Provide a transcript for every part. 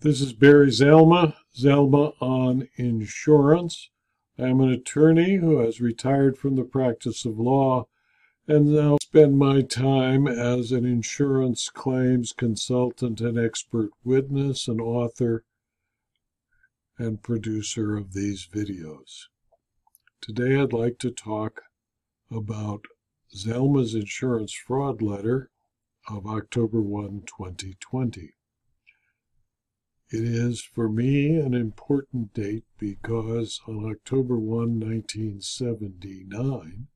This is Barry Zalma, Zalma on Insurance. I'm an attorney who has retired from the practice of law and now spend my time as an insurance claims consultant and expert witness and author and producer of these videos. Today I'd like to talk about Zalma's insurance fraud letter of October 1, 2020. It is for me an important date because on October 1, 1979,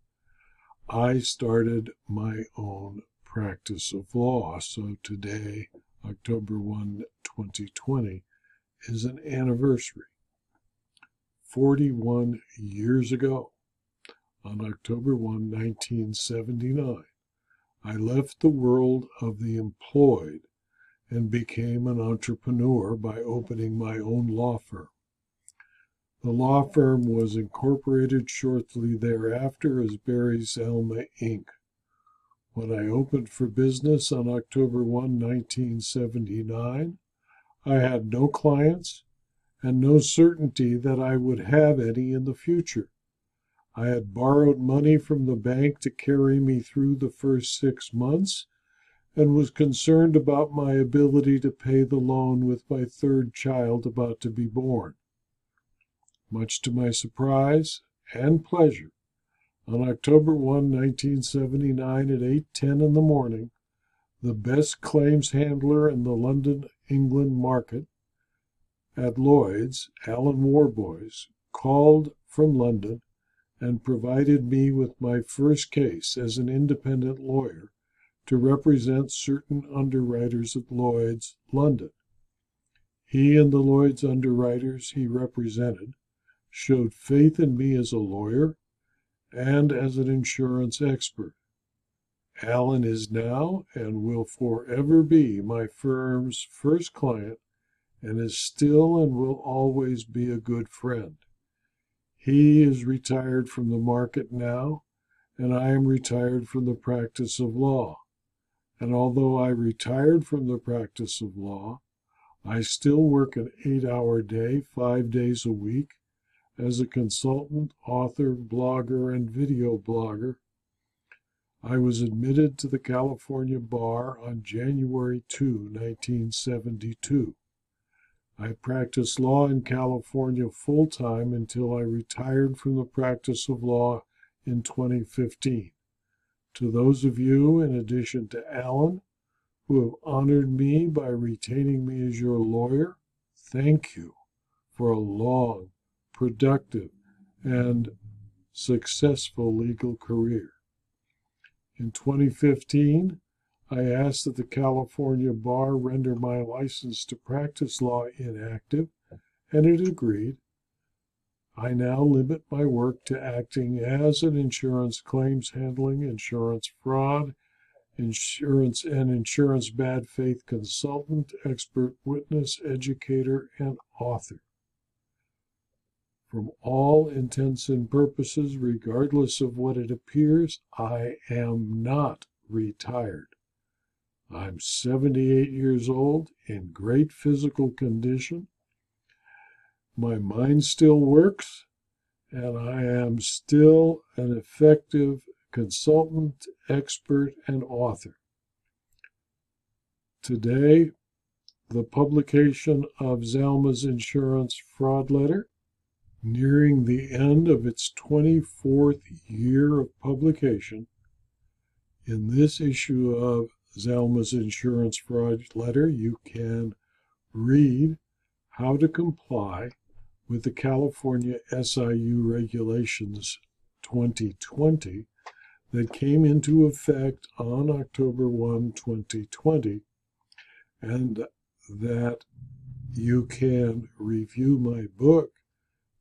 I started my own practice of law. So today, October 1, 2020, is an anniversary. 41 years ago, on October 1, 1979, I left the world of the employed and became an entrepreneur by opening my own law firm. The law firm was incorporated shortly thereafter as Barry Zalma Inc. When I opened for business on October 1, 1979, I had no clients and no certainty that I would have any in the future. I had borrowed money from the bank to carry me through the first six months and was concerned about my ability to pay the loan with my third child about to be born. Much to my surprise and pleasure, on October 1, 1979 at 8:10 in the morning, the best claims handler in the London, England market at Lloyd's, Alan Warboys, called from London and provided me with my first case as an independent lawyer to represent certain underwriters at Lloyd's, London. He and the Lloyd's underwriters he represented showed faith in me as a lawyer and as an insurance expert. Alan is now and will forever be my firm's first client and is still and will always be a good friend. He is retired from the market now, and I am retired from the practice of law. And although I retired from the practice of law, I still work an eight hour day, five days a week, as a consultant, author, blogger, and video blogger. I was admitted to the California bar on January 2, 1972. I practiced law in California full time until I retired from the practice of law in 2015. To those of you, in addition to Alan, who have honored me by retaining me as your lawyer, thank you for a long, productive, and successful legal career. In 2015, I asked that the California Bar render my license to practice law inactive, and it agreed. I now limit my work to acting as an insurance claims handling, insurance fraud, insurance and insurance bad faith consultant, expert witness, educator, and author. From all intents and purposes, regardless of what it appears, I am not retired. I'm 78 years old, in great physical condition, my mind still works, and I am still an effective consultant, expert, and author. Today, the publication of Zalma's insurance fraud letter, nearing the end of its 24th year of publication. In this issue of Zalma's insurance fraud letter, you can read how to comply with the California SIU regulations 2020 that came into effect on October 1, 2020, and that you can review my book,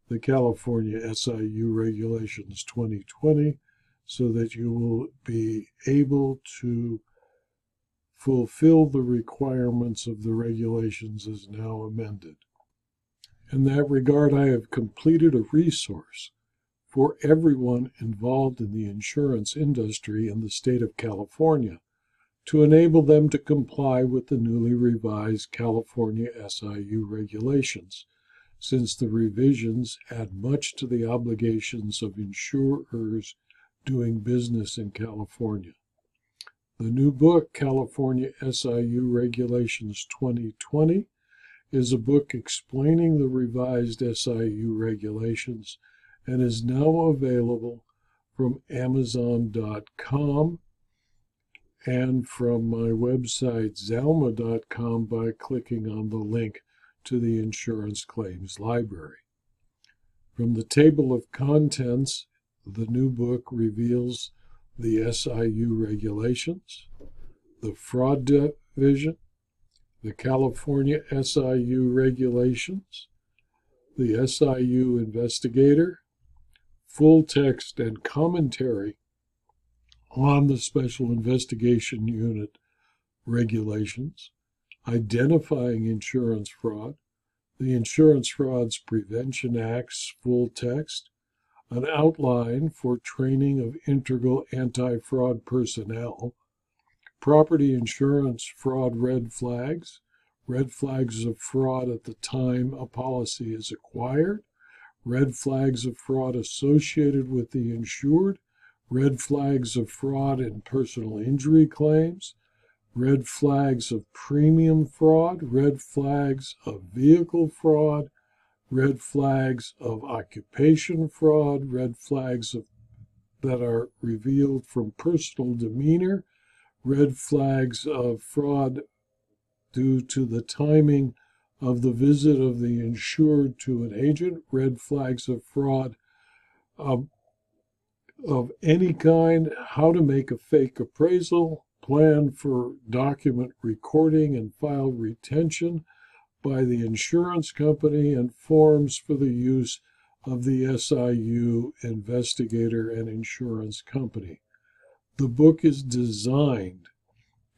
The California SIU Regulations 2020, so that you will be able to fulfill the requirements of the regulations as now amended. In that regard, I have completed a resource for everyone involved in the insurance industry in the state of California to enable them to comply with the newly revised California SIU regulations, since the revisions add much to the obligations of insurers doing business in California. The new book, California SIU Regulations 2020, is a book explaining the revised SIU regulations and is now available from Amazon.com and from my website zalma.com by clicking on the link to the insurance claims library. From the table of contents, the new book reveals the SIU regulations, the fraud division, the California SIU regulations, the SIU investigator, full text and commentary on the Special Investigation Unit regulations, identifying insurance fraud, the Insurance Frauds Prevention Act's full text, an outline for training of integral anti fraud personnel, property insurance fraud red flags, red flags of fraud at the time a policy is acquired, red flags of fraud associated with the insured, red flags of fraud in personal injury claims, red flags of premium fraud, red flags of vehicle fraud, red flags of occupation fraud, red flags of, that are revealed from personal demeanor, red flags of fraud due to the timing of the visit of the insured to an agent, red flags of fraud of, of any kind, how to make a fake appraisal, plan for document recording and file retention, by the insurance company and forms for the use of the SIU investigator and insurance company. The book is designed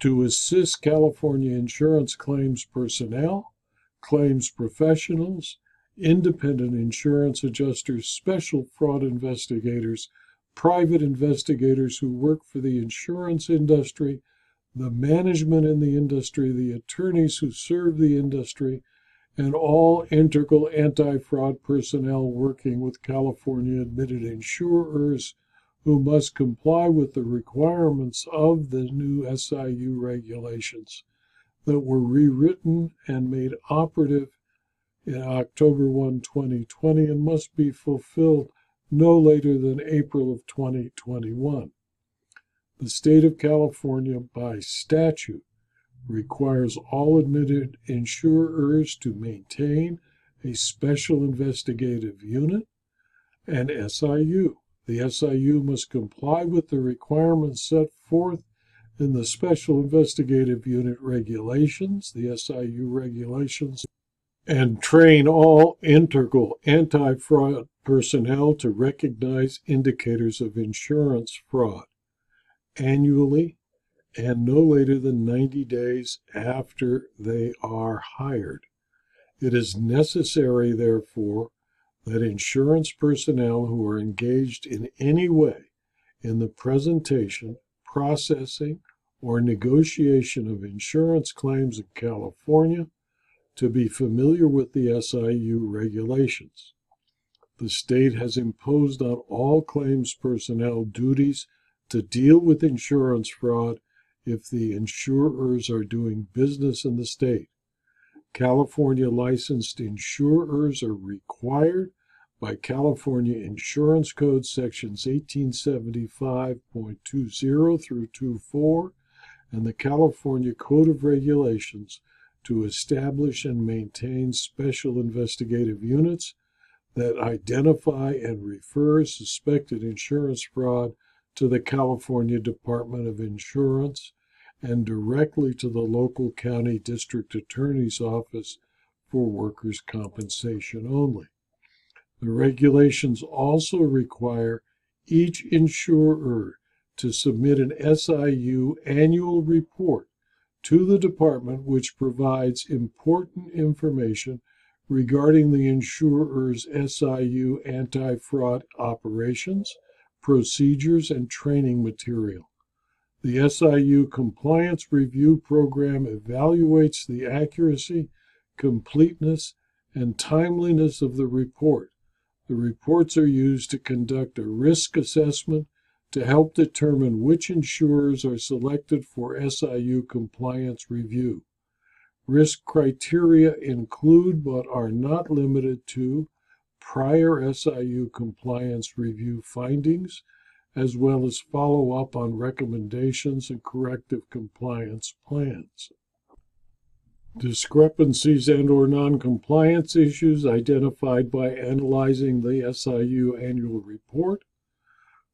to assist California insurance claims personnel, claims professionals, independent insurance adjusters, special fraud investigators, private investigators who work for the insurance industry, the management in the industry, the attorneys who serve the industry, and all integral anti fraud personnel working with California admitted insurers who must comply with the requirements of the new SIU regulations that were rewritten and made operative in October 1, 2020, and must be fulfilled no later than April of 2021. The state of California, by statute, requires all admitted insurers to maintain a special investigative unit and SIU. The SIU must comply with the requirements set forth in the Special Investigative Unit regulations, the SIU regulations, and train all integral anti fraud personnel to recognize indicators of insurance fraud annually and no later than 90 days after they are hired. It is necessary, therefore, that insurance personnel who are engaged in any way in the presentation, processing, or negotiation of insurance claims in California to be familiar with the SIU regulations. The state has imposed on all claims personnel duties to deal with insurance fraud if the insurers are doing business in the state. California licensed insurers are required by California Insurance Code sections 1875.20 through 24 and the California Code of Regulations to establish and maintain special investigative units that identify and refer suspected insurance fraud to the California Department of Insurance and directly to the local county district attorney's office for workers' compensation only. The regulations also require each insurer to submit an SIU annual report to the department which provides important information regarding the insurer's SIU anti fraud operations procedures, and training material. The SIU Compliance Review Program evaluates the accuracy, completeness, and timeliness of the report. The reports are used to conduct a risk assessment to help determine which insurers are selected for SIU compliance review. Risk criteria include but are not limited to prior SIU compliance review findings, as well as follow up on recommendations and corrective compliance plans. Discrepancies and or non-compliance issues identified by analyzing the SIU annual report,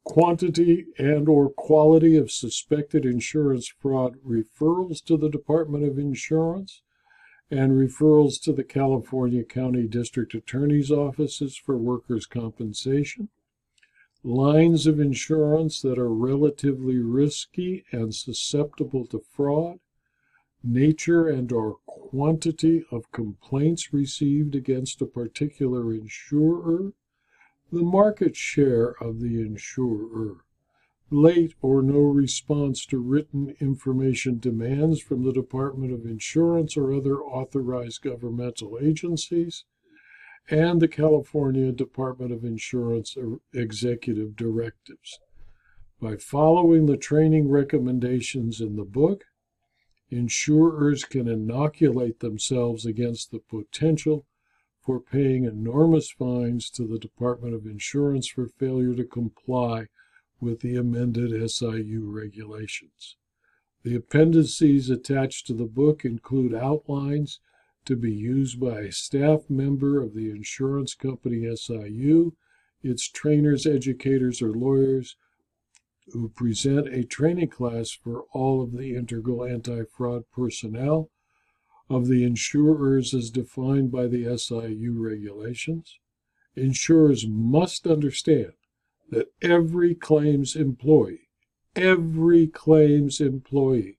quantity and or quality of suspected insurance fraud referrals to the Department of Insurance, and referrals to the California County District Attorney's offices for workers' compensation, lines of insurance that are relatively risky and susceptible to fraud, nature and or quantity of complaints received against a particular insurer, the market share of the insurer, late or no response to written information demands from the Department of Insurance or other authorized governmental agencies, and the California Department of Insurance er, executive directives. By following the training recommendations in the book, insurers can inoculate themselves against the potential for paying enormous fines to the Department of Insurance for failure to comply with the amended SIU regulations. The appendices attached to the book include outlines to be used by a staff member of the insurance company SIU, its trainers, educators, or lawyers who present a training class for all of the integral anti fraud personnel of the insurers as defined by the SIU regulations. Insurers must understand that every claims employee, every claims employee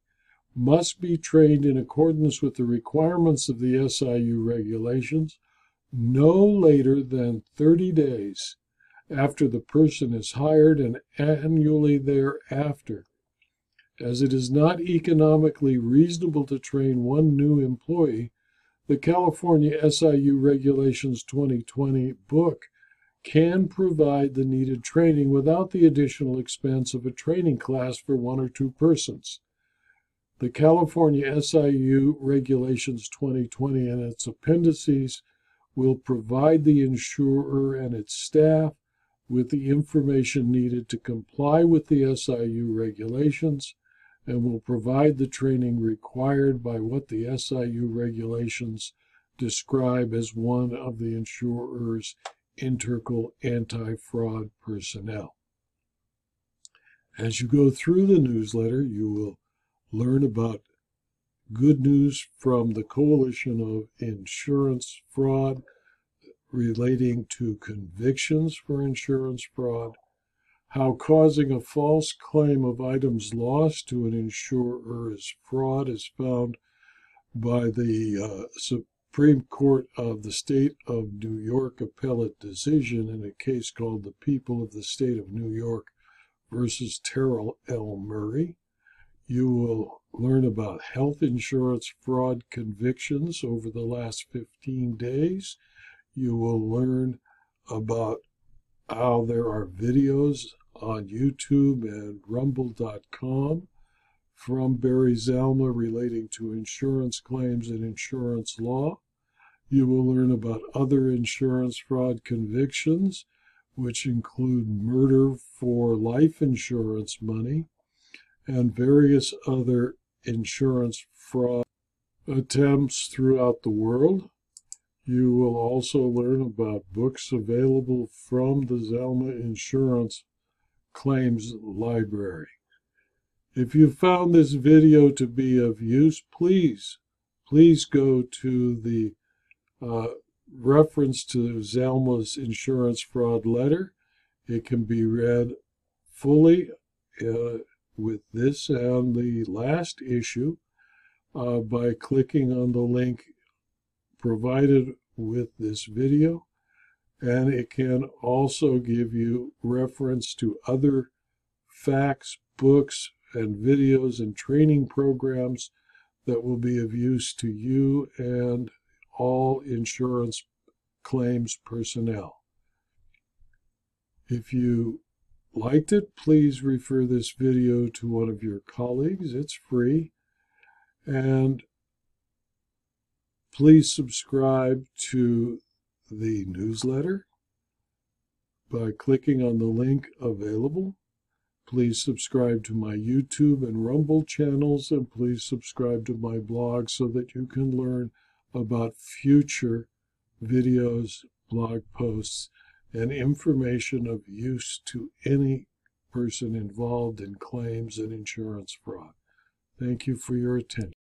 must be trained in accordance with the requirements of the SIU regulations no later than 30 days after the person is hired and annually thereafter, as it is not economically reasonable to train one new employee. The California SIU Regulations 2020 book can provide the needed training without the additional expense of a training class for one or two persons. The California SIU Regulations 2020 and its appendices will provide the insurer and its staff with the information needed to comply with the SIU regulations and will provide the training required by what the SIU regulations describe as one of the insurer's integral anti fraud personnel. As you go through the newsletter, you will learn about good news from the Coalition of Insurance Fraud relating to convictions for insurance fraud, how causing a false claim of items lost to an insurer is fraud is found by the uh, Supreme Court of the State of New York appellate decision in a case called the People of the State of New York versus Terrell L. Murray. You will learn about health insurance fraud convictions over the last 15 days. You will learn about how there are videos on YouTube and rumble.com from Barry Zalma relating to insurance claims and insurance law. You will learn about other insurance fraud convictions, which include murder for life insurance money and various other insurance fraud attempts throughout the world. You will also learn about books available from the Zalma Insurance Claims Library. If you found this video to be of use, please, please go to the uh, reference to Zalma's insurance fraud letter. It can be read fully uh, with this and the last issue uh, by clicking on the link provided with this video. And it can also give you reference to other facts, books, and videos and training programs that will be of use to you and all insurance claims personnel. If you liked it, please refer this video to one of your colleagues. It's free. And please subscribe to the newsletter by clicking on the link available. Please subscribe to my YouTube and Rumble channels, and please subscribe to my blog so that you can learn about future videos, blog posts, and information of use to any person involved in claims and insurance fraud. Thank you for your attention.